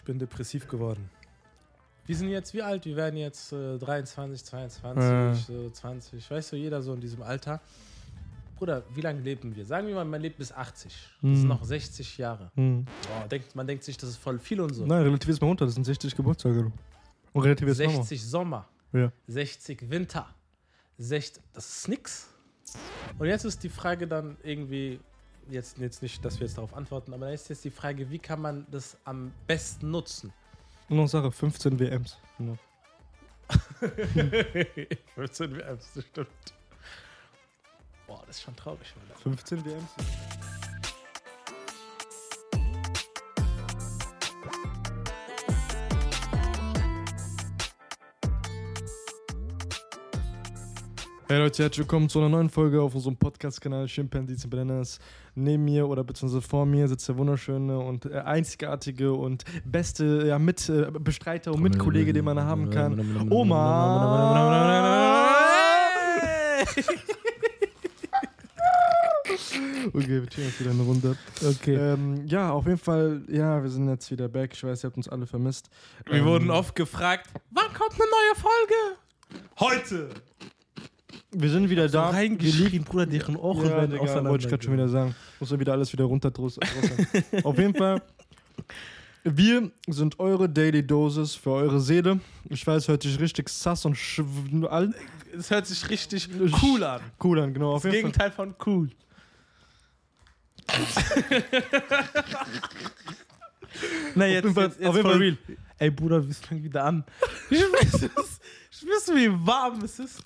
Ich bin depressiv geworden. Wir sind jetzt wie alt? Wir werden jetzt äh, 23, 22, Ja. so 20. Weißt du, jeder so in diesem Alter. Bruder, wie lange leben wir? Sagen wir mal, man lebt bis 80. Das Hm. sind noch 60 Jahre. Hm. Boah, denkt, man denkt sich, das ist voll viel und so. Nein, relativiert mal runter, das sind 60 Geburtstage. Und relativiert mal. 60 Sommer, Ja. 60 Winter, 60, das ist nix. Und jetzt ist die Frage dann irgendwie, jetzt, jetzt nicht, dass wir jetzt darauf antworten, aber dann ist jetzt die Frage, wie kann man das am besten nutzen? Und noch Sache, 15 WMs. Ja. 15 WMs, das stimmt. Boah, das ist schon traurig, Alter. 15 WMs? Hey Leute, herzlich willkommen zu einer neuen Folge auf unserem Podcast-Kanal Chimpanzees and Bananas. Neben mir oder beziehungsweise vor mir sitzt der wunderschöne und äh, einzigartige und beste ja, Mitbestreiter und Mitkollege, den man haben kann. Oma! Okay, wir chillen jetzt wieder eine Runde. Okay. Ähm, ja, auf jeden Fall, ja, wir sind jetzt wieder back. Ich weiß, ihr habt uns alle vermisst. Wir Ähm, wurden oft gefragt, wann kommt eine neue Folge? Heute! Wir sind wieder da. Lieben- reingeschrien, Bruder, deren Ohren ja, werden Digga, wollte ich gerade schon wieder sagen. Muss ja wieder alles wieder runter draus. draus- Auf jeden Fall, wir sind eure Daily Doses für eure Seele. Ich weiß, hört sich richtig sass und all Es hört sich richtig cool an. cool an, genau. Auf Das jeden Fall. Gegenteil von cool. Na, jetzt, Fall- jetzt, jetzt auf jeden real. Ey, Bruder, wir fangen wieder an. Spürst du, wie warm es ist?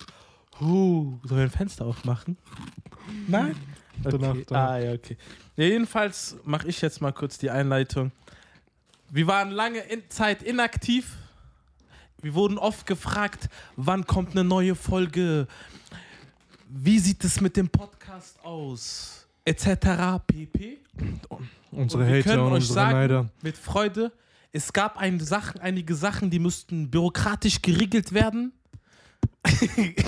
Huh, sollen wir ein Fenster aufmachen? Nein? Danach, Okay. danach. Ah, ja, okay. Ja, jedenfalls mache ich jetzt mal kurz die Einleitung. Wir waren lange in Zeit inaktiv. Wir wurden oft gefragt, wann kommt eine neue Folge? Wie sieht es mit dem Podcast aus? Etc. pp. Unsere Und wir Hater können und euch unsere sagen, Neider. Mit Freude. Es gab ein Sachen, einige Sachen, die müssten bürokratisch geregelt werden.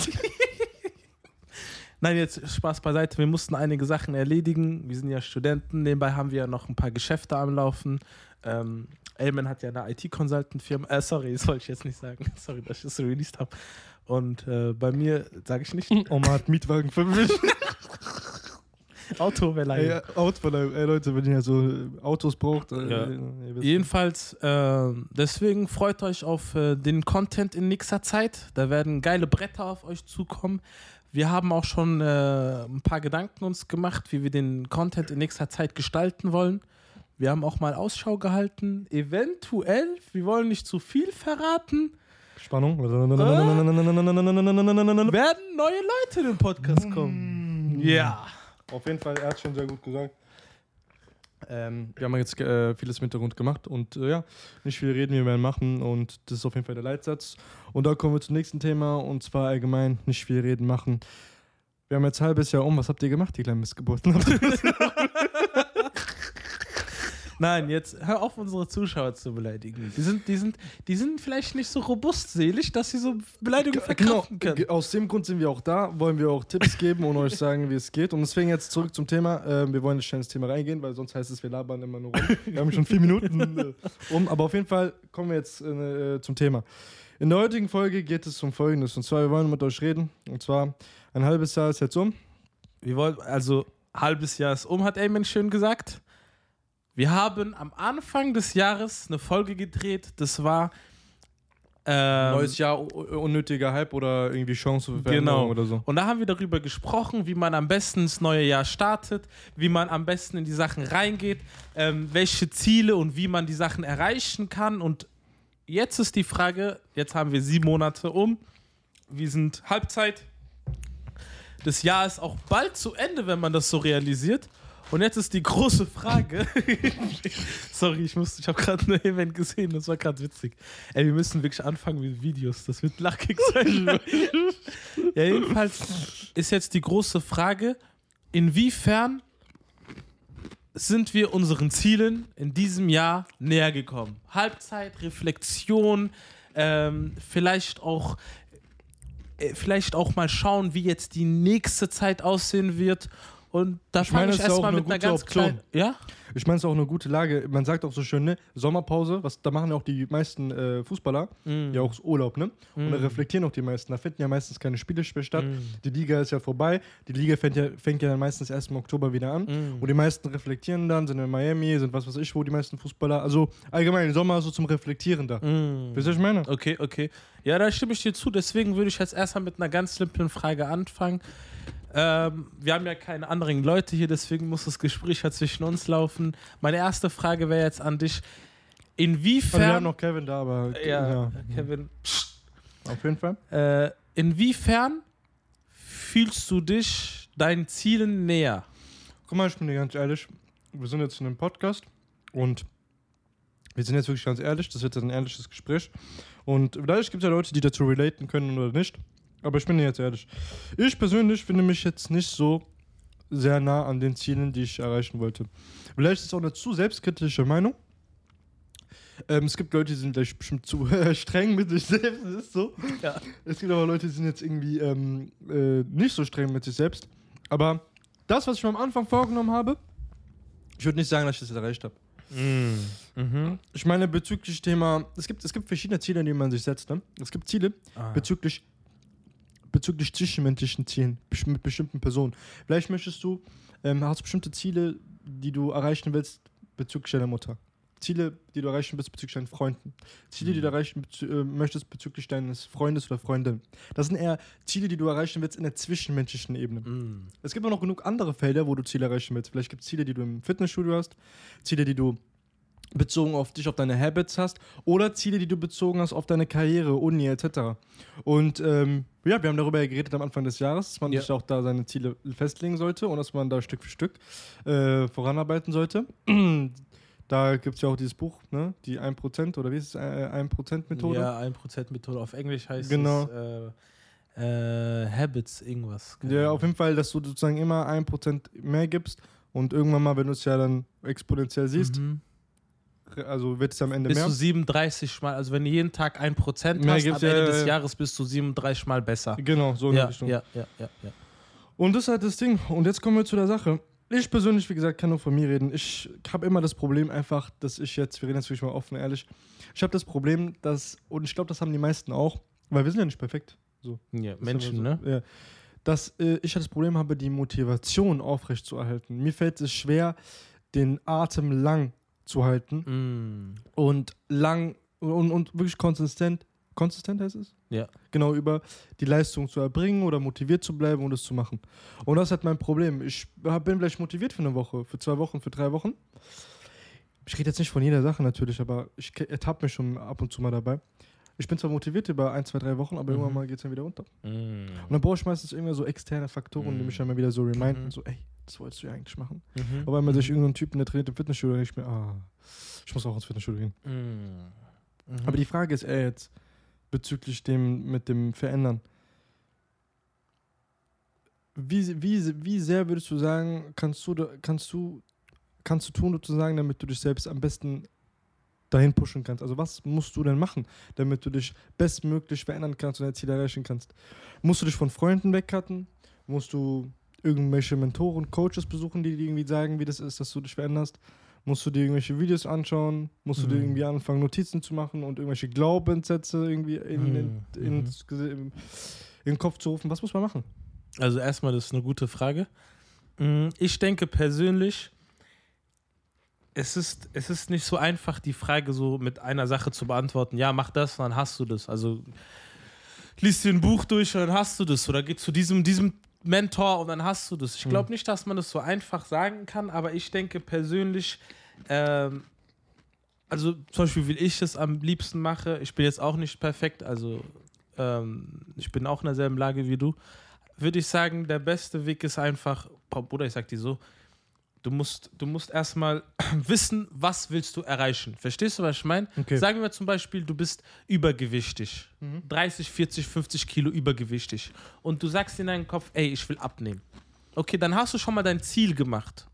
Nein, jetzt Spaß beiseite. Wir mussten einige Sachen erledigen. Wir sind ja Studenten. Nebenbei haben wir ja noch ein paar Geschäfte am Laufen. Ähm, Elman hat ja eine IT-Consultant-Firma. Äh, sorry, das wollte ich jetzt nicht sagen. Sorry, dass ich das released habe. Und äh, bei mir sage ich nicht. Oma hat Mietwagen für mich. Autoverleihung. Ey, Autoverleihung. Ey Leute, wenn ihr so äh, Autos braucht, äh, Ja. Jedenfalls, äh, deswegen freut euch auf äh, den Content in nächster Zeit. Da werden geile Bretter auf euch zukommen. Wir haben auch schon äh, ein paar Gedanken uns gemacht, wie wir den Content in nächster Zeit gestalten wollen. Wir haben auch mal Ausschau gehalten. Eventuell, wir wollen nicht zu viel verraten, Spannung. werden neue Leute in den Podcast kommen. Ja. Auf jeden Fall, er hat schon sehr gut gesagt. Ähm, wir haben jetzt äh, vieles im Hintergrund gemacht und äh, ja, nicht viel reden, wir werden machen und das ist auf jeden Fall der Leitsatz. Und da kommen wir zum nächsten Thema und zwar allgemein nicht viel reden, machen. Wir haben jetzt ein halbes Jahr um. Was habt ihr gemacht, die kleinen Missgeburten? Nein, jetzt hör auf, unsere Zuschauer zu beleidigen. Die sind, die sind, die sind vielleicht nicht so robustselig, dass sie so Beleidigungen verkraften können. Genau, aus dem Grund sind wir auch da, wollen wir auch Tipps geben und euch sagen, wie es geht. Und deswegen jetzt zurück zum Thema. Ähm, wir wollen nicht schnell ins Thema reingehen, weil sonst heißt es, wir labern immer nur rum. Wir haben schon vier Minuten äh, um. Aber auf jeden Fall kommen wir jetzt äh, zum Thema. In der heutigen Folge geht es um Folgendes. Und zwar, wir wollen mit euch reden. Und zwar, ein halbes Jahr ist jetzt um. Wir wollen, also halbes Jahr ist um, hat Eamon schön gesagt. Wir haben am Anfang des Jahres eine Folge gedreht. Das war ähm, Neues Jahr, unnötiger Hype oder irgendwie Chance für Veränderung Genau. oder so. Und da haben wir darüber gesprochen, wie man am besten ins neue Jahr startet, wie man am besten in die Sachen reingeht, ähm, welche Ziele und wie man die Sachen erreichen kann. Und jetzt ist die Frage, jetzt haben wir sieben Monate um, wir sind Halbzeit. Das Jahr ist auch bald zu Ende, wenn man das so realisiert. Und jetzt ist die große Frage. Sorry, ich muss, ich habe gerade ein Event gesehen, das war gerade witzig. Ey, wir müssen wirklich anfangen mit Videos, das wird lachig sein. ja, jedenfalls ist jetzt die große Frage, inwiefern sind wir unseren Zielen in diesem Jahr näher gekommen? Halbzeit, Reflexion, ähm, vielleicht auch äh, vielleicht auch mal schauen, wie jetzt die nächste Zeit aussehen wird Und da Ich meine, fange ich erstmal mit einer ganz Option. kleinen. Ja? Ich meine, es ist auch eine gute Lage. Man sagt auch so schön, ne? Sommerpause, was da machen ja auch die meisten äh, Fußballer, Mhm. ja auch Urlaub, ne? Und da Mm. reflektieren auch die meisten. Da finden ja meistens keine Spiele statt. Mm. Die Liga ist ja vorbei. Die Liga fängt ja, fängt ja dann meistens erst im Oktober wieder an. Mm. Und die meisten reflektieren dann, sind in Miami, sind was weiß ich wo, die meisten Fußballer. Also allgemein, Sommer ist so zum Reflektieren da. Mm. Wisst ihr, was ich meine? Okay, okay. Ja, da stimme ich dir zu. Deswegen würde ich jetzt erstmal mit einer ganz simplen Frage anfangen. Ähm, wir haben ja keine anderen Leute hier, deswegen muss das Gespräch ja zwischen uns laufen. Meine erste Frage wäre jetzt an dich. Also wir Inwiefern. haben noch Kevin da, aber ja, ja, Kevin. auf jeden Fall. Äh, inwiefern fühlst du dich deinen Zielen näher? Guck mal, ich bin dir ganz ehrlich. Wir sind jetzt in einem Podcast und wir sind jetzt wirklich ganz ehrlich. Das wird jetzt ein ehrliches Gespräch. Und vielleicht gibt es ja Leute, die dazu relaten können oder nicht. Aber ich bin jetzt ehrlich. Ich persönlich finde mich jetzt nicht so sehr nah an den Zielen, die ich erreichen wollte. Vielleicht ist es auch eine zu selbstkritische Meinung. Ähm, es gibt Leute, die sind vielleicht bestimmt zu äh, streng mit sich selbst. Das ist so. Ja. Es gibt aber Leute, die sind jetzt irgendwie ähm, äh, nicht so streng mit sich selbst. Aber das, was ich mir am Anfang vorgenommen habe, ich würde nicht sagen, dass ich das erreicht habe. Mhm. Ich meine, bezüglich Thema, es gibt, es gibt verschiedene Ziele, die man sich setzt. Ne? Es gibt Ziele Ah. bezüglich, bezüglich zwischenmenschlichen Zielen mit bestimmten Personen. Vielleicht möchtest du, ähm, hast bestimmte Ziele, die du erreichen willst bezüglich deiner Mutter. Ziele, die du erreichen willst bezüglich deinen Freunden. Ziele, die du erreichen bezü äh, möchtest bezüglich deines Freundes oder Freundin. Das sind eher Ziele, die du erreichen willst in der zwischenmenschlichen Ebene. Mm. Es gibt auch noch genug andere Felder, wo du Ziele erreichen willst. Vielleicht gibt es Ziele, die du im Fitnessstudio hast, Ziele, die du bezogen auf dich, auf deine Habits hast oder Ziele, die du bezogen hast auf deine Karriere, Uni etc. Und ähm, ja, wir haben darüber ja geredet am Anfang des Jahres, dass man Ja. sich auch da seine Ziele festlegen sollte und dass man da Stück für Stück äh, voranarbeiten sollte. da gibt es ja auch dieses Buch, ne? die 1% oder wie ist es, äh, 1%-Methode. Ja, 1% Methode. Auf Englisch heißt Genau. es äh, äh, Habits, irgendwas. Keine Ja, auf jeden Fall, dass du sozusagen immer 1% mehr gibst und irgendwann mal, wenn du es ja dann exponentiell siehst, Mhm. Also wird es am Ende Bist mehr. du 37 Mal, also wenn du jeden Tag 1% Mehr hast, am Ende ja, des ja. Jahres bist du 37 Mal besser. Genau, so in die Ja, Richtung. ja, ja, ja, ja. Und das ist halt das Ding. Und jetzt kommen wir zu der Sache. Ich persönlich, wie gesagt, kann nur von mir reden. Ich habe immer das Problem einfach, dass ich jetzt, wir reden jetzt wirklich mal offen, ehrlich, ich habe das Problem, dass, und ich glaube, das haben die meisten auch, weil wir sind ja nicht perfekt. So. ja Menschen, aber ne? so. Ja. Dass äh, ich halt das Problem habe, die Motivation aufrechtzuerhalten. Mir fällt es schwer, den Atem lang zu halten Mm. und lang und, und wirklich konsistent. Konsistent heißt es? Ja. Genau über die Leistung zu erbringen oder motiviert zu bleiben und es zu machen. Und das ist halt mein Problem. Ich bin vielleicht motiviert für eine Woche, für zwei Wochen, für drei Wochen. Ich rede jetzt nicht von jeder Sache natürlich, aber ich ertappe mich schon ab und zu mal dabei. Ich bin zwar motiviert über ein, zwei, drei Wochen, aber Mhm. irgendwann mal geht es dann wieder runter. Mm. Und dann brauche ich meistens irgendwie so externe Faktoren, die Mhm. mich dann mal wieder so reminden, Mhm. so, ey, das wolltest du ja eigentlich machen. Mhm. Aber wenn man sich irgendeinen Typen, der trainiert im Fitnessstudio, denke ich mir, ah, ich muss auch ins Fitnessstudio gehen. Mm. Mhm. Aber die Frage ist eher jetzt bezüglich dem mit dem Verändern. Wie, wie, wie sehr würdest du sagen, kannst du, kannst du, kannst du tun sozusagen, damit du dich selbst am besten dahin pushen kannst? Also was musst du denn machen, damit du dich bestmöglich verändern kannst und dein Ziel erreichen kannst? Musst du dich von Freunden wegcutten? Musst du irgendwelche Mentoren, Coaches besuchen, die dir irgendwie sagen, wie das ist, dass du dich veränderst? Musst du dir irgendwelche Videos anschauen? Musst du dir Mhm. irgendwie anfangen, Notizen zu machen und irgendwelche Glaubenssätze irgendwie in, in, Mhm. ins, Gese- in, in den Kopf zu rufen? Was muss man machen? Also erstmal, das ist eine gute Frage. Mm, Ich denke persönlich, es ist, es ist nicht so einfach, die Frage so mit einer Sache zu beantworten. Ja, mach das, dann hast du das. Also liest dir ein Buch durch und dann hast du das. Oder geh zu diesem, diesem Mentor und dann hast du das. Ich glaube nicht, dass man das so einfach sagen kann, aber ich denke persönlich, ähm, also zum Beispiel, wie ich es am liebsten mache, ich bin jetzt auch nicht perfekt, also ähm, ich bin auch in derselben Lage wie du, würde ich sagen, der beste Weg ist einfach, Bruder, ich sag dir so, du musst, du musst erstmal wissen, was willst du erreichen. Verstehst du, was ich meine? Okay. Sagen wir zum Beispiel, du bist übergewichtig. 30, 40, 50 Kilo übergewichtig. Und du sagst in deinem Kopf, ey, ich will abnehmen. Okay, dann hast du schon mal dein Ziel gemacht.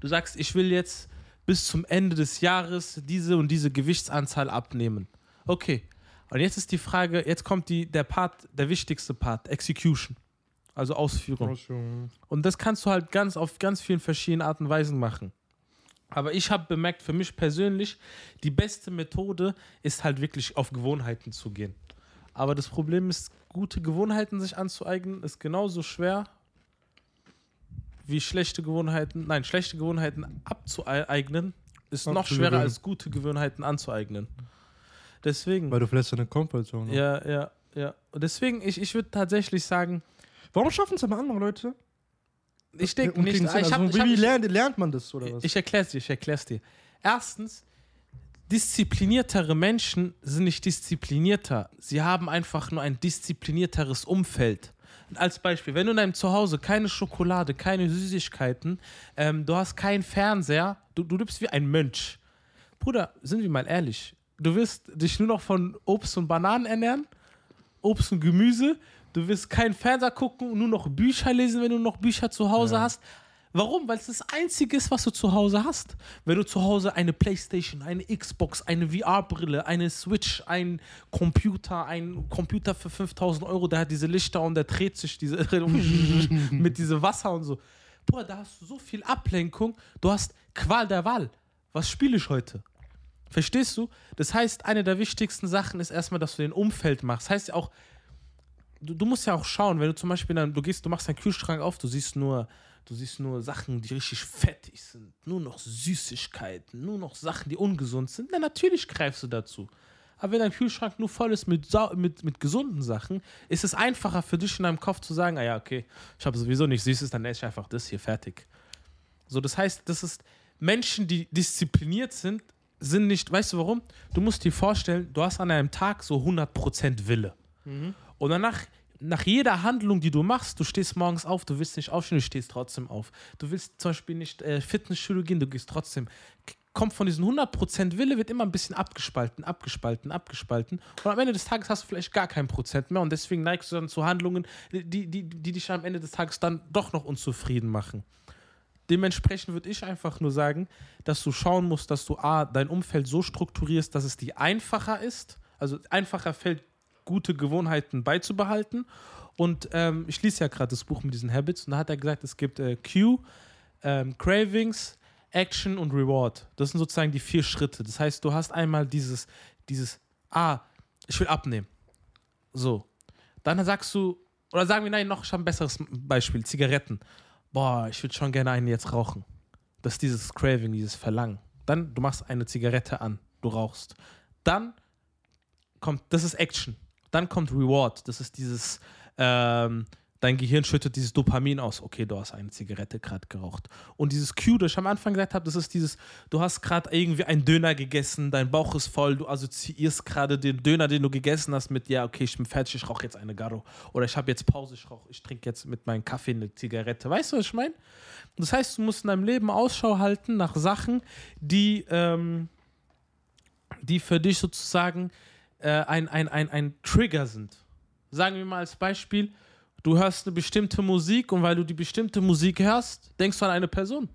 Du sagst, ich will jetzt bis zum Ende des Jahres diese und diese Gewichtsanzahl abnehmen. Okay. Und jetzt ist die Frage, jetzt kommt die, der Part, der wichtigste Part, Execution. Also Ausführung. Ausführung. Und das kannst du halt ganz auf ganz vielen verschiedenen Arten und Weisen machen. Aber ich habe bemerkt, für mich persönlich, die beste Methode ist halt wirklich auf Gewohnheiten zu gehen. Aber das Problem ist, gute Gewohnheiten sich anzueignen, ist genauso schwer wie schlechte Gewohnheiten, nein, schlechte Gewohnheiten abzueignen, ist noch schwerer als gute Gewohnheiten anzueignen. Deswegen, Weil du verlässt deine Comfortzone. ja, ja, ja. Und deswegen, ich, ich würde tatsächlich sagen, Warum schaffen es aber andere Leute? ich denke nicht, hin? ich hab, also, ich wie lernt, lernt man das oder was? Ich erklär's dir, ich erklär's dir. Erstens, diszipliniertere Menschen sind nicht disziplinierter. Sie haben einfach nur ein disziplinierteres Umfeld. Als Beispiel, wenn du in deinem Zuhause keine Schokolade, keine Süßigkeiten, ähm, du hast keinen Fernseher, du, du lebst wie ein Mönch. Bruder, sind wir mal ehrlich, du wirst dich nur noch von Obst und Bananen ernähren, Obst und Gemüse, du wirst keinen Fernseher gucken, nur noch Bücher lesen, wenn du noch Bücher zu Hause Ja. hast. Warum? Weil es das Einzige ist, was du zu Hause hast. Wenn du zu Hause eine Playstation, eine Xbox, eine VR-Brille, eine Switch, ein Computer, ein Computer für 5000 Euro, der hat diese Lichter und der dreht sich diese mit diesem Wasser und so. Boah, da hast du so viel Ablenkung. Du hast Qual der Wahl. Was spiele ich heute? Verstehst du? Das heißt, eine der wichtigsten Sachen ist erstmal, dass du den Umfeld machst. Das heißt ja auch, du, du musst ja auch schauen, wenn du zum Beispiel dann, du gehst, du machst deinen Kühlschrank auf, du siehst nur, du siehst nur Sachen, die richtig fettig sind, nur noch Süßigkeiten, nur noch Sachen, die ungesund sind. Na, natürlich greifst du dazu. Aber wenn dein Kühlschrank nur voll ist mit, mit, mit gesunden Sachen, ist es einfacher für dich in deinem Kopf zu sagen, ah ja, okay, ich habe sowieso nichts Süßes, dann esse ich einfach das hier fertig. So, das heißt, das ist Menschen, die diszipliniert sind, sind nicht, weißt du warum? Du musst dir vorstellen, du hast an einem Tag so 100% Wille. Und danach, nach jeder Handlung, die du machst, du stehst morgens auf, du willst nicht aufstehen, du stehst trotzdem auf. Du willst zum Beispiel nicht äh, Fitnessstudio gehen, du gehst trotzdem. Kommt von diesen 100% Wille, wird immer ein bisschen abgespalten, abgespalten, abgespalten. Und am Ende des Tages hast du vielleicht gar kein Prozent mehr und deswegen neigst du dann zu Handlungen, die, die, die dich am Ende des Tages dann doch noch unzufrieden machen. Dementsprechend würde ich einfach nur sagen, dass du schauen musst, dass du A, dein Umfeld so strukturierst, dass es dir einfacher ist, also einfacher fällt, gute Gewohnheiten beizubehalten. Und ähm, ich lese ja gerade das Buch mit diesen Habits und da hat er gesagt, es gibt äh, Q, ähm, Cravings, Action und Reward. Das sind sozusagen die vier Schritte. Das heißt, du hast einmal dieses, dieses, ah, ich will abnehmen. So. Dann sagst du, oder sagen wir, nein, noch schon ein besseres Beispiel, Zigaretten boah, ich würde schon gerne einen jetzt rauchen. Das ist dieses Craving, dieses Verlangen. Dann, du machst eine Zigarette an, du rauchst. Dann kommt, das ist Action. Dann kommt Reward, das ist dieses, ähm, dein Gehirn schüttet dieses Dopamin aus. Okay, du hast eine Zigarette gerade geraucht. Und dieses Cue, das ich am Anfang gesagt habe, das ist dieses, du hast gerade irgendwie einen Döner gegessen, dein Bauch ist voll, du assoziierst gerade den Döner, den du gegessen hast, mit, ja, okay, ich bin fertig, ich rauche jetzt eine Garro. Oder ich habe jetzt Pause, ich rauche, ich trinke jetzt mit meinem Kaffee eine Zigarette. Weißt du, was ich meine? Das heißt, du musst in deinem Leben Ausschau halten nach Sachen, die, ähm, die für dich sozusagen äh, ein, ein, ein, ein Trigger sind. Sagen wir mal als Beispiel, du hörst eine bestimmte Musik und weil du die bestimmte Musik hörst, denkst du an eine Person,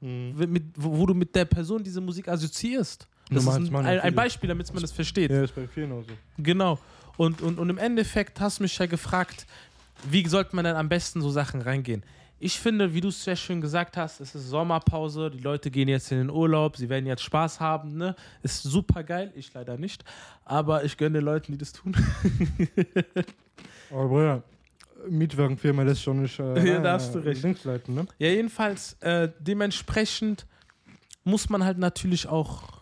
mit, wo, wo du mit der Person diese Musik assoziierst. Das Normal, ist ein, ein, ein. Beispiel, damit man das versteht. Ja, ist bei vielen auch so. Genau. Und, und, und im Endeffekt hast du mich ja gefragt, wie sollte man denn am besten so Sachen reingehen? Ich finde, wie du es sehr schön gesagt hast, es ist Sommerpause, die Leute gehen jetzt in den Urlaub, sie werden jetzt Spaß haben, ne? Ist super geil, ich leider nicht, aber ich gönne den Leuten, die das tun. Aber Bruder, Mietwagenfirma lässt schon nicht äh, Ja, da hast du recht. links leiten, ne? Ja, jedenfalls, äh, dementsprechend muss man halt natürlich auch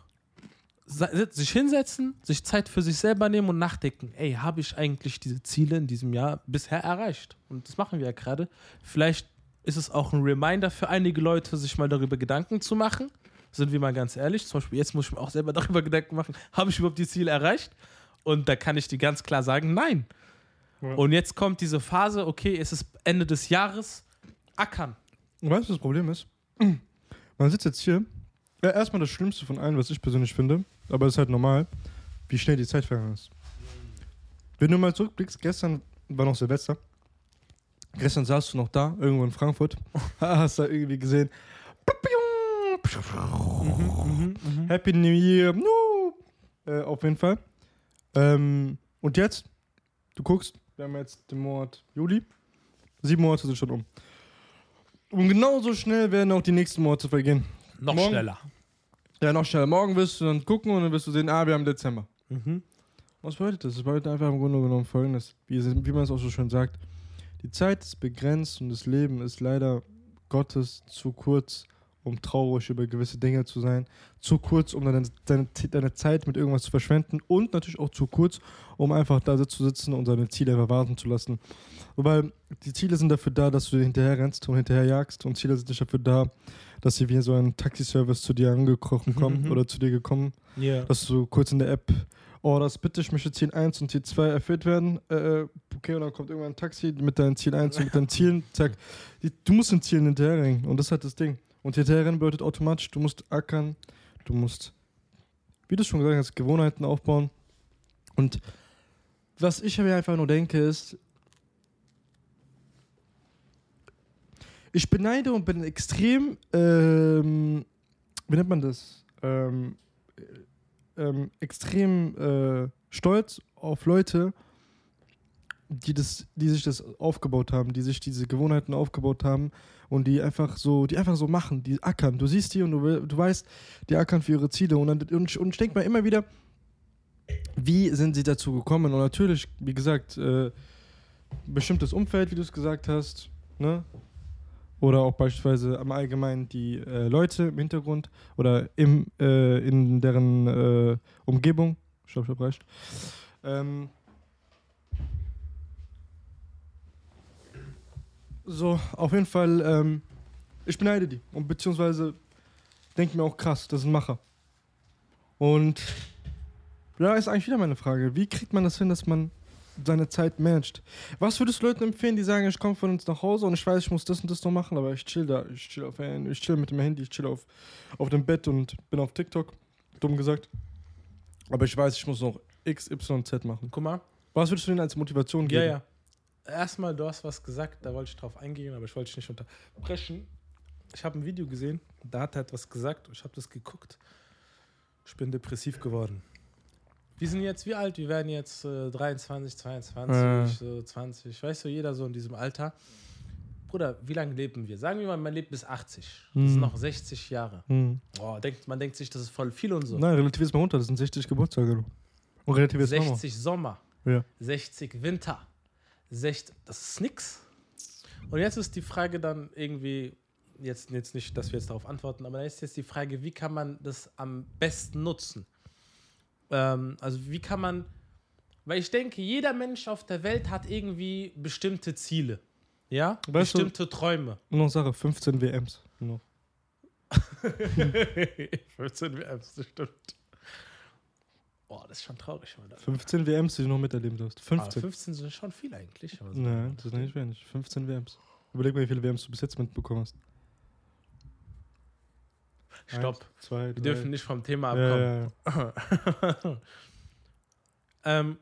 sich hinsetzen, sich Zeit für sich selber nehmen und nachdenken, ey, habe ich eigentlich diese Ziele in diesem Jahr bisher erreicht? Und das machen wir ja gerade. Vielleicht ist es auch ein Reminder für einige Leute, sich mal darüber Gedanken zu machen. Sind wir mal ganz ehrlich, zum Beispiel jetzt muss ich mir auch selber darüber Gedanken machen, habe ich überhaupt die Ziele erreicht? Und da kann ich dir ganz klar sagen, nein. Ja. Und jetzt kommt diese Phase, okay, es ist Ende des Jahres, ackern. Und weißt du, was das Problem ist? Man sitzt jetzt hier. Ja, erstmal das Schlimmste von allen, was ich persönlich finde, aber es ist halt normal, wie schnell die Zeit vergangen ist. Wenn du mal zurückblickst, gestern war noch Silvester. Gestern saßt du noch da, irgendwo in Frankfurt. Hast da irgendwie gesehen. Happy New Year. No. Äh, auf jeden Fall. Ähm, und jetzt, du guckst, wir haben jetzt den Monat Juli. Sieben Monate sind schon um. Und genauso schnell werden auch die nächsten Monate vergehen. Noch Morgen- schneller. Ja, noch schneller. Morgen wirst du dann gucken und dann wirst du sehen, ah, wir haben Dezember. Mhm. Was bedeutet das? Das bedeutet einfach im Grunde genommen folgendes, wie, wie man es auch so schön sagt. Die Zeit ist begrenzt und das Leben ist leider Gottes zu kurz, um traurig über gewisse Dinge zu sein. Zu kurz, um deine, deine, deine Zeit mit irgendwas zu verschwenden und natürlich auch zu kurz, um einfach da zu sitzen und seine Ziele einfach warten zu lassen. Weil die Ziele sind dafür da, dass du hinterher rennst und hinterher jagst und Ziele sind nicht dafür da, dass sie wie so ein Taxiservice zu dir angekrochen kommen Mhm. oder zu dir gekommen Ja. dass du kurz in der App, oh, das bitte, ich möchte Ziel 1 und Ziel 2 erfüllt werden. Äh, okay, und dann kommt irgendwann ein Taxi mit deinem Ziel 1 und mit deinen Zielen, zack. Du musst den Zielen hinterherrennen und das ist halt das Ding. Und hinterherrennen bedeutet automatisch, du musst ackern, du musst, wie du schon gesagt hast, Gewohnheiten aufbauen. Und was ich mir einfach nur denke, ist, ich beneide und bin extrem, ähm, wie nennt man das? Ähm, ähm, extrem äh, stolz auf Leute, die, das, die sich das aufgebaut haben, die sich diese Gewohnheiten aufgebaut haben und die einfach so, die einfach so machen, die ackern. Du siehst die und du, du weißt, die ackern für ihre Ziele. Und, dann, und, und ich denke mir immer wieder, wie sind sie dazu gekommen? Und natürlich, wie gesagt, äh, bestimmtes Umfeld, wie du es gesagt hast, ne? Oder auch beispielsweise am Allgemeinen die äh, Leute im Hintergrund oder im, äh, in deren äh, Umgebung. Stopp, stopp, reicht. Ähm, so, auf jeden Fall, ähm, ich beneide die. Und beziehungsweise denke mir auch krass, das ist ein Macher. Und ja, ist eigentlich wieder meine Frage. Wie kriegt man das hin, dass man seine Zeit managt? Was würdest du Leuten empfehlen, die sagen, ich komme von uns nach Hause und ich weiß, ich muss das und das noch machen, aber ich chill da, ich chill, auf, ich chill mit dem Handy, ich chill auf, auf dem Bett und bin auf TikTok, dumm gesagt. Aber ich weiß, ich muss noch X, Y, Z machen. Guck mal. Was würdest du denen als Motivation geben? Ja, ja. Erstmal, du hast was gesagt, da wollte ich drauf eingehen, aber ich wollte dich nicht unterbrechen. Ich habe ein Video gesehen, da hat er etwas gesagt, ich habe das geguckt. Ich bin depressiv geworden. Wir sind jetzt wie alt? Wir werden jetzt äh, 23, 22, Ja. so 20, weißt du, jeder so in diesem Alter. Bruder, wie lange leben wir? Sagen wir mal, man lebt bis 80. Das sind Hm. noch 60 Jahre. Hm. Oh, denkt, man denkt sich, das ist voll viel und so. Nein, relativiert mal runter, das sind 60 Geburtstage. du. Und relativiert mal. 60 Sommer, Ja. 60 Winter, 60, das ist nix. Und jetzt ist die Frage dann irgendwie, jetzt, jetzt nicht, dass wir jetzt darauf antworten, aber da ist jetzt die Frage, wie kann man das am besten nutzen? Ähm, also wie kann man, weil ich denke, jeder Mensch auf der Welt hat irgendwie bestimmte Ziele. Ja? Weißt du- bestimmte Träume. Und noch Sache, 15 WMs. Noch. 15 WMs, das stimmt. Boah, das ist schon traurig, oder? 15 WMs, die du noch miterleben darfst. 15. 15 sind schon viel eigentlich. so- Nein, das ist nicht wenig. 15 WMs. Überleg mal, wie viele WMs du bis jetzt mitbekommen hast. Stopp. Eins, zwei, Wir drei. dürfen nicht vom Thema abkommen. ja, ja. ähm,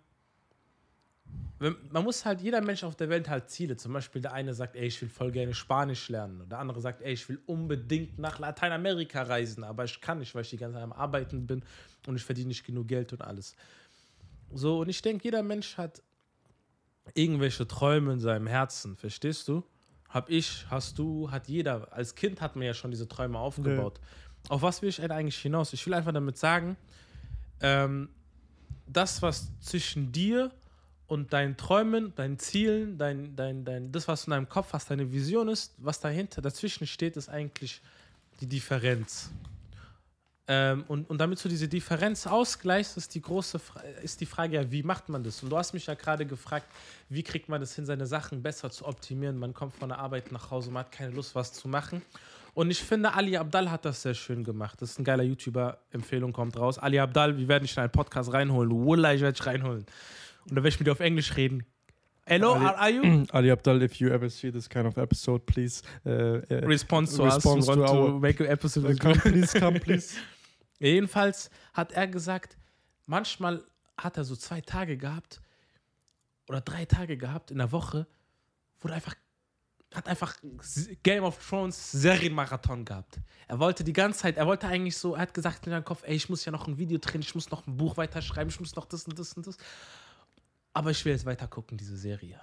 wenn, man muss halt, jeder Mensch auf der Welt halt Ziele. Zum Beispiel der eine sagt, ey, ich will voll gerne Spanisch lernen. Und der andere sagt, ey, ich will unbedingt nach Lateinamerika reisen, aber ich kann nicht, weil ich die ganze Zeit am Arbeiten bin und ich verdiene nicht genug Geld und alles. So, und ich denke, jeder Mensch hat irgendwelche Träume in seinem Herzen, verstehst du? Hab ich, hast du, hat jeder. Als Kind hat man ja schon diese Träume aufgebaut. Auf was will ich eigentlich hinaus? Ich will einfach damit sagen, ähm, das, was zwischen dir und deinen Träumen, deinen Zielen, dein, dein, dein, das, was in deinem Kopf hast, deine Vision ist, was dahinter dazwischen steht, ist eigentlich die Differenz. Ähm, und, und damit du diese Differenz ausgleichst, ist die große Fra ist die Frage ja, wie macht man das? Und du hast mich ja gerade gefragt, wie kriegt man das hin, seine Sachen besser zu optimieren? Man kommt von der Arbeit nach Hause, man hat keine Lust, was zu machen. Und ich finde, Ali Abdal hat das sehr schön gemacht. Das ist ein geiler YouTuber. Empfehlung kommt raus. Ali Abdal, wir werden dich in einen Podcast reinholen. Wallah, ich werde dich reinholen. Und dann werde ich mit dir auf Englisch reden. Hello, Ali- are you? Ali Abdal, if you ever see this kind of episode, please. Uh, uh, Response to Response us. To to our- make an episode with come, please, come, please. Jedenfalls hat er gesagt, manchmal hat er so zwei Tage gehabt oder drei Tage gehabt in der Woche, wo er einfach hat einfach Game of Thrones Serienmarathon gehabt. Er wollte die ganze Zeit, er wollte eigentlich so, er hat gesagt in seinem Kopf, ey, ich muss ja noch ein Video drehen, ich muss noch ein Buch weiterschreiben, ich muss noch das und das und das. Aber ich will jetzt weiter gucken, diese Serie.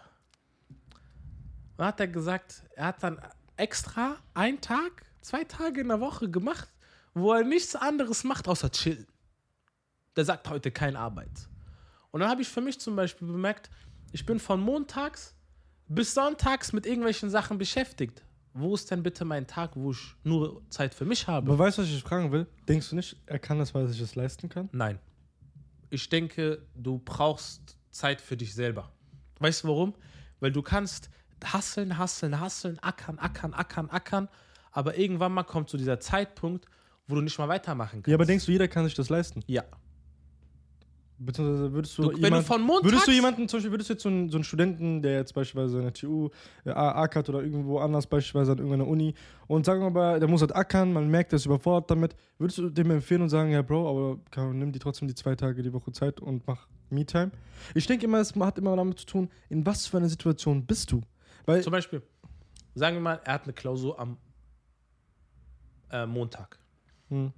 dann hat er gesagt, er hat dann extra einen Tag, zwei Tage in der Woche gemacht, wo er nichts anderes macht, außer chillen. Der sagt heute keine Arbeit. Und dann habe ich für mich zum Beispiel bemerkt, ich bin von montags bis sonntags mit irgendwelchen Sachen beschäftigt. Wo ist denn bitte mein Tag, wo ich nur Zeit für mich habe? Aber weißt du, was ich fragen will? Denkst du nicht, er kann das, weil er sich das leisten kann? Nein. Ich denke, du brauchst Zeit für dich selber. Weißt du warum? Weil du kannst hasseln, hasseln, hasseln, ackern, ackern, ackern, ackern. Aber irgendwann mal kommt so dieser Zeitpunkt, wo du nicht mal weitermachen kannst. Ja, aber denkst du, jeder kann sich das leisten? Ja. Beziehungsweise würdest du, Du, wenn du von montags... Würdest du jemanden, zum Beispiel, würdest du jetzt so einen, so einen Studenten, der jetzt beispielsweise in der TU äh, AK hat oder irgendwo anders, beispielsweise an irgendeiner Uni, und sagen wir mal, der muss halt ackern, man merkt, der ist überfordert damit, würdest du dem empfehlen und sagen, ja, Bro, aber kann, nimm dir trotzdem die zwei Tage die Woche Zeit und mach Me-Time? Ich denke immer, es hat immer damit zu tun, in was für einer Situation bist du? Weil, Zum Beispiel, sagen wir mal, er hat eine Klausur am äh, Montag. Hm.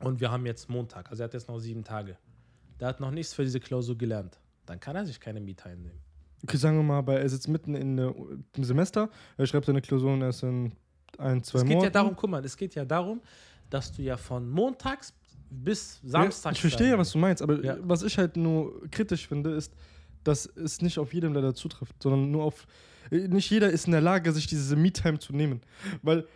Und wir haben jetzt Montag, also er hat jetzt noch sieben Tage. Der hat noch nichts für diese Klausur gelernt. Dann kann er sich keine Me-Time nehmen. okay, sagen wir mal, bei, er ist jetzt mitten in der, im Semester, er schreibt seine Klausuren erst in ein, zwei Es geht ja Monaten. darum, guck mal, es geht ja darum, dass du ja von montags bis Samstag. Ja, ich verstehe ja, was du meinst, aber Ja. was ich halt nur kritisch finde, ist, dass es nicht auf jedem leider zutrifft, sondern nur auf. äh, Nicht jeder ist in der Lage, sich diese Me-Time zu nehmen. Weil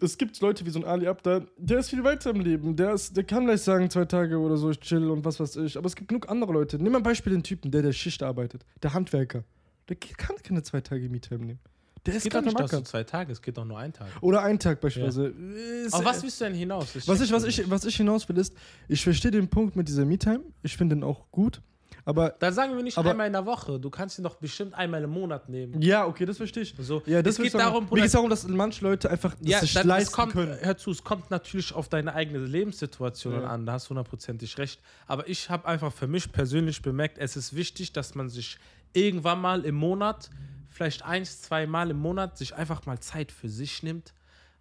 es gibt Leute wie so ein Ali Abda, der ist viel weiter im Leben. Der, ist, der kann gleich sagen, zwei Tage oder so, ich chill und was weiß ich. Aber es gibt genug andere Leute. Nimm mal ein Beispiel den Typen, der der Schicht arbeitet, der Handwerker. Der kann keine zwei Tage Me-Time nehmen. Der Es ist geht doch nicht dass du zwei Tage, es geht doch nur ein Tag. Oder einen Tag beispielsweise. Ist- Auf was willst du denn hinaus? was check's ich, was, ich, was ich hinaus will, ist, ich verstehe den Punkt mit dieser Me-Time. Ich finde den auch gut. Aber Dann sagen wir nicht Aber- einmal in der Woche. Du kannst ihn doch bestimmt einmal im Monat nehmen. ja, okay, das verstehe ich. So, Ja, das es geht darum, Mir Bruder, geht es darum, dass manche Leute einfach das ja, sich dann, leisten kommt, können. hör zu, es kommt natürlich auf deine eigene Lebenssituation Ja. an, da hast du hundertprozentig recht. Aber ich habe einfach für mich persönlich bemerkt, es ist wichtig, dass man sich irgendwann mal im Monat, vielleicht eins, zwei Mal im Monat, sich einfach mal Zeit für sich nimmt.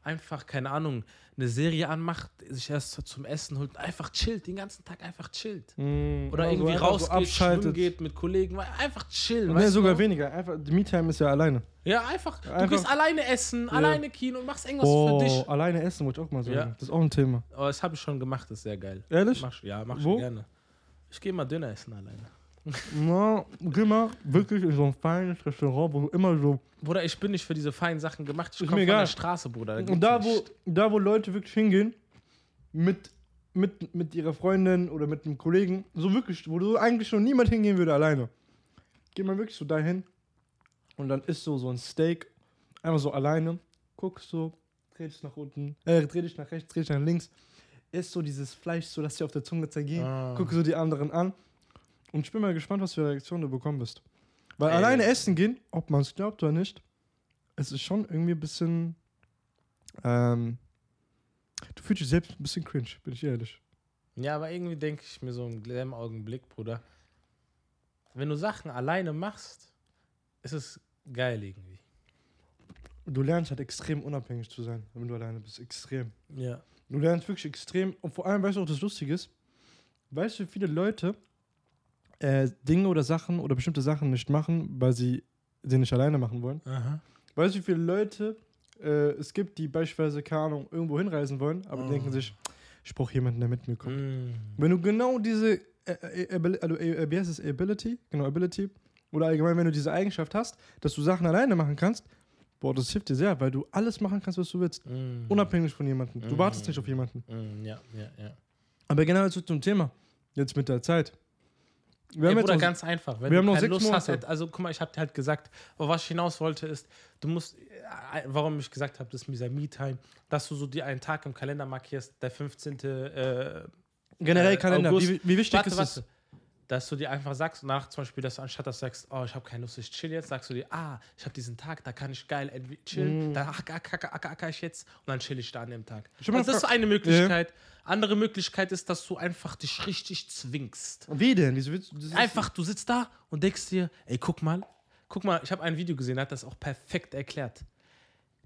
Einfach, keine Ahnung, eine Serie anmacht, sich erst zum Essen holt, einfach chillt, den ganzen Tag einfach chillt. Mm, Oder also irgendwie so rausgeht, schwimmen geht mit Kollegen, einfach chillen. Nee, du sogar warum? weniger. Einfach, die Me-Time ist ja alleine. Ja, einfach. Du Einfach- gehst alleine essen, alleine Kino und machst irgendwas Oh, für dich. alleine essen, wollte ich auch mal sagen. Ja. Das ist auch ein Thema. Aber das habe ich schon gemacht, das ist sehr geil. Ehrlich? Mach, ja, mach Wo? schon gerne. Ich gehe mal Döner essen alleine. Na, geh mal wirklich in so ein feines Restaurant, wo du immer so. Bruder, ich bin nicht für diese feinen Sachen gemacht. Ich komme von der egal. Straße, Bruder. Und da wo, nicht. da, wo Leute wirklich hingehen, mit, mit, mit ihrer Freundin oder mit einem Kollegen, so wirklich, wo du eigentlich schon niemand hingehen würde alleine. Geh mal wirklich so dahin und dann isst so so ein Steak, einfach so alleine, guckst so, dreh dich nach unten, äh, dreh dich nach rechts, dreh dich nach links, isst so dieses Fleisch, so dass dir auf der Zunge zergeht, Ah. guck so die anderen an und ich bin mal gespannt, was für Reaktionen du bekommen wirst. Weil Ey. alleine essen gehen, ob man es glaubt oder nicht, es ist schon irgendwie ein bisschen. Ähm, du fühlst dich selbst ein bisschen cringe, bin ich ehrlich. Ja, aber irgendwie denke ich mir so im selben Augenblick, Bruder. Wenn du Sachen alleine machst, ist es geil irgendwie. Du lernst halt extrem unabhängig zu sein, wenn du alleine bist. Extrem. Ja. Du lernst wirklich extrem. Und vor allem, weißt du auch, das Lustige ist, weißt du, wie viele Leute äh, Dinge oder Sachen oder bestimmte Sachen nicht machen, weil sie sie nicht alleine machen wollen? Aha. Weißt du, wie viele Leute äh, es gibt, die beispielsweise, keine Ahnung, irgendwo hinreisen wollen, aber Oh. denken sich, ich brauche jemanden, der mit mir kommt. Mm. Wenn du genau diese, äh, äh, also, äh, heißt es, Ability, genau, Ability, oder allgemein, wenn du diese Eigenschaft hast, dass du Sachen alleine machen kannst, boah, das hilft dir sehr, weil du alles machen kannst, was du willst. Mm. Unabhängig von jemandem. Du Mhm. wartest nicht auf jemanden. Mm, ja, ja, ja. Aber genau zu zum Thema. Jetzt mit der Zeit. Wir Ey, haben Bruder, ganz einfach. Wenn wir du haben keine sechs Lust hast, Monate. halt, also guck mal, ich habe dir halt gesagt, aber was ich hinaus wollte ist, du musst, äh, warum ich gesagt habe, das ist dieser Me-Time, dass du so dir einen Tag im Kalender markierst, der 15. Äh, generell äh, Kalender. August. Wie, wie wichtig warte, ist warte. es? Dass du dir einfach sagst, nach zum Beispiel, dass du anstatt dass du sagst, oh, ich habe keine Lust, ich chill jetzt, sagst du dir, ah, ich habe diesen Tag, da kann ich geil chillen, Mm. da acker, acker, acker, acker ich jetzt und dann chill ich da an dem Tag. Also das ist eine Möglichkeit. Andere Möglichkeit ist, dass du einfach dich richtig zwingst. Wie denn? Wieso willst du Einfach, du sitzt da und denkst dir, ey, guck mal, guck mal, ich habe ein Video gesehen, hat das auch perfekt erklärt.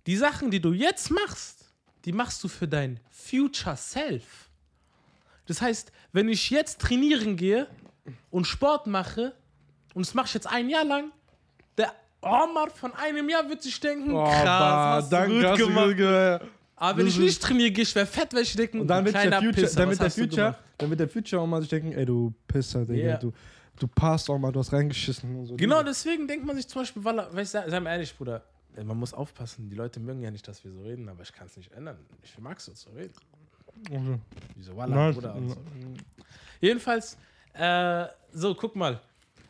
Die Sachen, die du jetzt machst, die machst du für dein Future Self. Das heißt, wenn ich jetzt trainieren gehe und Sport mache, und das mache ich jetzt ein Jahr lang, der Omar von einem Jahr wird sich denken, Oh, krass, bah, hast danke, du gut gemacht. gemacht. Aber wenn Das ich nicht trainiere, gehe ich schwer fett, weil ich denken, Und dann wird der Future, Pisser, dann wird der Future, dann wird der Future auch mal sich denken, ey, du Pisser, Digga, Ja. du, du passt auch mal, du hast reingeschissen und so. Genau, deswegen denkt man sich zum Beispiel, weil, weil ich sei mal ehrlich, Bruder, man muss aufpassen, die Leute mögen ja nicht, dass wir so reden, aber ich kann es nicht ändern. Ich mag so zu reden. Okay. Wieso, Walla, Bruder. So. Jedenfalls, äh, so, guck mal.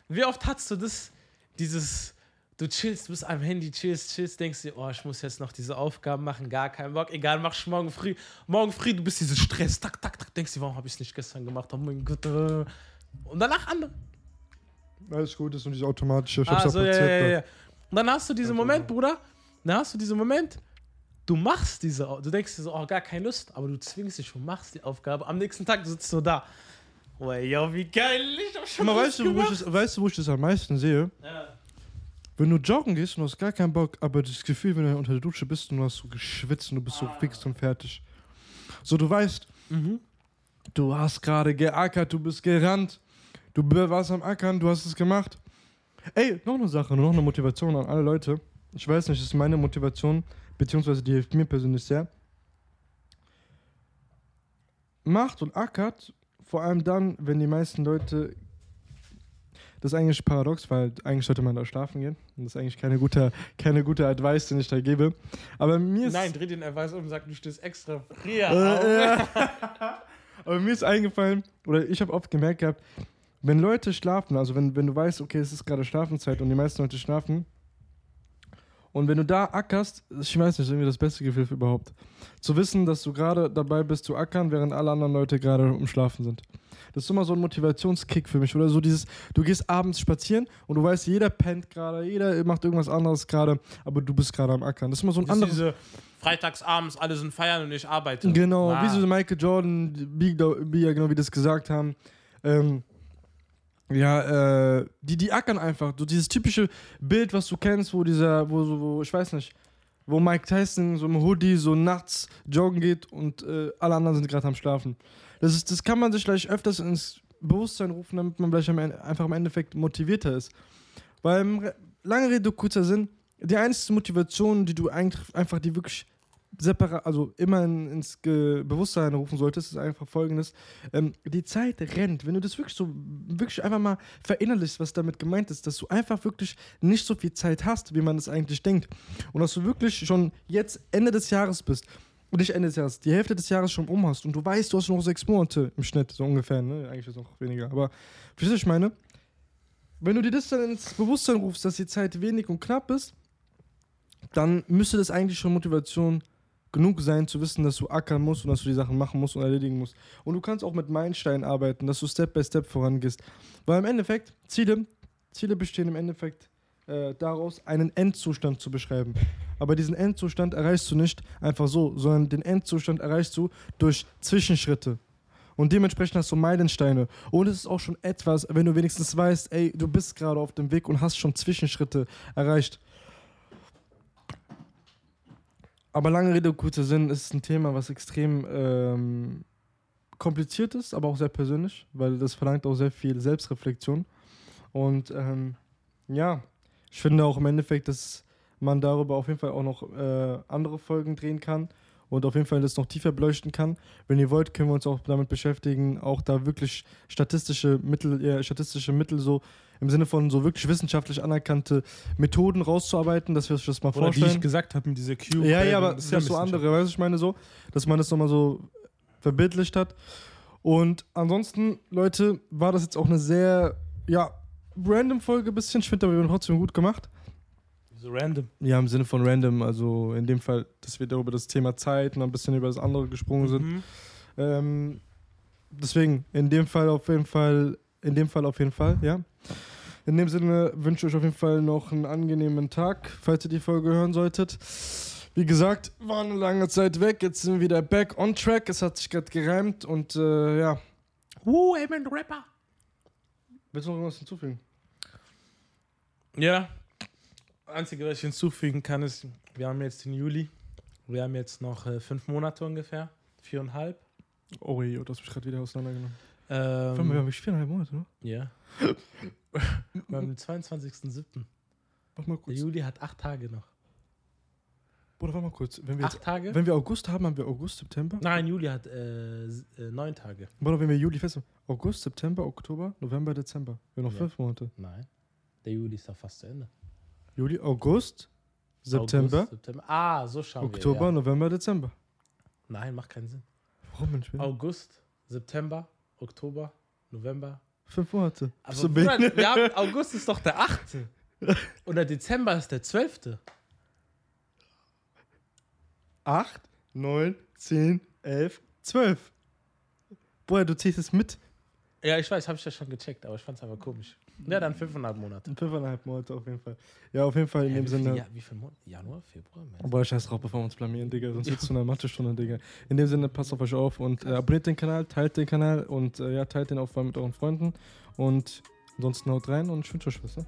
Wie oft hast du das, dieses, du chillst, du bist am Handy, chillst, chillst, denkst dir, oh, ich muss jetzt noch diese Aufgaben machen, gar keinen Bock, egal, mach ich morgen früh. Morgen früh, du bist dieses Stress, tak, tak, tak, denkst dir, warum habe ich es nicht gestern gemacht? Oh mein Gott. Äh. Und danach andere. Alles gut, ist und diese automatische, ich hab's Ah, so, ja, ja, da. ja. Und dann hast du diesen Moment, Bruder, dann hast du diesen Moment, du machst diese, du denkst dir so, oh, gar keine Lust, aber du zwingst dich und machst die Aufgabe. Am nächsten Tag sitzt du da. Oh, ja, wie geil, ich hab schon mal, weißt du, wo ich das, weißt du, wo ich das am meisten sehe? Ja. Wenn du joggen gehst und du hast gar keinen Bock, aber das Gefühl, wenn du unter der Dusche bist und du hast so geschwitzt und du bist so fix und fertig. So, du weißt, Mhm. du hast gerade geackert, du bist gerannt, du warst am Ackern, du hast es gemacht. Ey, noch eine Sache, noch eine Motivation an alle Leute. Ich weiß nicht, das ist meine Motivation, beziehungsweise die hilft mir persönlich sehr. Macht und ackert, vor allem dann, wenn die meisten Leute. Das ist eigentlich paradox, weil eigentlich sollte man da schlafen gehen. Und das ist eigentlich keine gute, keine gute Advice, den ich da gebe. Aber mir ist. Nein, dreh den Erweis um und sag, du stehst extra früher Äh, ja. Aber mir ist eingefallen, oder ich habe oft gemerkt gehabt, wenn Leute schlafen, also wenn, wenn du weißt, okay, es ist gerade Schlafenszeit und die meisten Leute schlafen, und wenn du da ackerst, ich weiß nicht, das ist irgendwie das beste Gefühl überhaupt. Zu wissen, dass du gerade dabei bist zu ackern, während alle anderen Leute gerade um Schlafen sind. Das ist immer so ein Motivationskick für mich. Oder so dieses, du gehst abends spazieren und du weißt, jeder pennt gerade, jeder macht irgendwas anderes gerade, aber du bist gerade am Ackern. Das ist immer so ein anderes. diese freitagsabends, alle sind feiern und ich arbeite. Genau, Ah. wie so Michael Jordan, wie, ja genau wie das gesagt haben. Ähm, ja, äh, die, die ackern einfach. So dieses typische Bild, was du kennst, wo dieser, wo so, wo, ich weiß nicht, wo Mike Tyson so im Hoodie so nachts joggen geht und äh, alle anderen sind gerade am Schlafen. Das, ist, das kann man sich gleich öfters ins Bewusstsein rufen, damit man gleich am Ende, einfach im Endeffekt motivierter ist. Weil, Re- lange Rede, kurzer Sinn, die einzige Motivation, die du eigentlich einfach, die wirklich separat, also immer in, ins Ge Bewusstsein rufen solltest, ist einfach folgendes. Ähm, die Zeit rennt. Wenn du das wirklich so, wirklich einfach mal verinnerlichst, was damit gemeint ist, dass du einfach wirklich nicht so viel Zeit hast, wie man es eigentlich denkt. Und dass du wirklich schon jetzt Ende des Jahres bist. Und nicht Ende des Jahres, die Hälfte des Jahres schon um hast und du weißt, du hast noch sechs Monate im Schnitt, so ungefähr, ne? Eigentlich ist es noch weniger. Aber verstehst du, was ich meine? Wenn du dir das dann ins Bewusstsein rufst, dass die Zeit wenig und knapp ist, dann müsste das eigentlich schon Motivation genug sein, zu wissen, dass du ackern musst und dass du die Sachen machen musst und erledigen musst. Und du kannst auch mit Meilensteinen arbeiten, dass du Step by Step vorangehst. Weil im Endeffekt, Ziele, Ziele bestehen im Endeffekt äh, daraus, einen Endzustand zu beschreiben. Aber diesen Endzustand erreichst du nicht einfach so, sondern den Endzustand erreichst du durch Zwischenschritte. Und dementsprechend hast du Meilensteine. Und es ist auch schon etwas, wenn du wenigstens weißt, ey, du bist gerade auf dem Weg und hast schon Zwischenschritte erreicht. Aber lange Rede, kurzer Sinn, ist ein Thema, was extrem ähm, kompliziert ist, aber auch sehr persönlich, weil das verlangt auch sehr viel Selbstreflexion. Und ähm, ja, ich finde auch im Endeffekt, dass man darüber auf jeden Fall auch noch äh, andere Folgen drehen kann und auf jeden Fall das noch tiefer beleuchten kann. Wenn ihr wollt, können wir uns auch damit beschäftigen, auch da wirklich statistische Mittel, äh, statistische Mittel so im Sinne von so wirklich wissenschaftlich anerkannte Methoden rauszuarbeiten, dass wir uns das mal Oder wie vorstellen. ich gesagt habe, mit dieser Q. Ja, ja, aber das ist ja so andere, weißt du, ich meine so, dass man das nochmal so verbildlicht hat. Und ansonsten, Leute, war das jetzt auch eine sehr, ja, random Folge ein bisschen. Ich finde, aber wir haben trotzdem gut gemacht. So random. Ja, im Sinne von random, also in dem Fall, dass wir da über das Thema Zeit und ein bisschen über das andere gesprungen sind. Mhm. Ähm, deswegen, in dem Fall auf jeden Fall, in dem Fall auf jeden Fall, ja. In dem Sinne wünsche ich euch auf jeden Fall noch einen angenehmen Tag, falls ihr die Folge hören solltet. Wie gesagt, war eine lange Zeit weg, jetzt sind wir wieder back on track. Es hat sich gerade gereimt und äh, ja. Uh, ey, mein Rapper. Willst du noch irgendwas hinzufügen? Ja. Einzige, was ich hinzufügen kann, ist, wir haben jetzt den Juli. Wir haben jetzt noch äh, fünf Monate ungefähr. Viereinhalb. Oh, je, du hast mich gerade wieder auseinandergenommen. Ähm, wir haben viereinhalb Monate, ne? Ja. wir haben den 22.07. Warte mal Der kurz. Juli hat acht Tage noch. Bruder, warte mal kurz. Wenn wir, jetzt, Acht Tage? wenn wir August haben, haben wir August, September. Nein, Juli hat äh, s- äh, neun Tage. Bruder, wenn wir Juli fest August, September, Oktober, November, Dezember. Wir haben noch Ja. fünf Monate. Nein. Der Juli ist doch fast zu Ende. Juli, August, September, August, September. Ah, so schauen Oktober, wir. Ja. November, Dezember. Nein, macht keinen Sinn. Warum wieder? August, September, Oktober, November. Fünf Monate. Aber Bist du Bruder, behindert? wir haben, August ist doch der 8. Und der Dezember ist der 12. Acht, neun, zehn, elf, zwölf. Bruder, du ziehst es mit. Ja, ich weiß, habe ich ja schon gecheckt, aber ich fand es aber komisch. Ja, dann fünfeinhalb Monate. In fünfeinhalb Monate auf jeden Fall. Ja, auf jeden Fall in Hä, dem wie, viel, Sinne. ja, wie viel Monate? Januar, Februar, März? Aber scheiß drauf, bevor wir uns blamieren, Digga. Sonst wird es zu einer Mathestunde, Digga. In dem Sinne, passt auf euch auf und äh, abonniert den Kanal, teilt den Kanal und äh, ja, teilt den auch mit euren Freunden. Und ansonsten haut rein und ich wünsche euch was. Ne?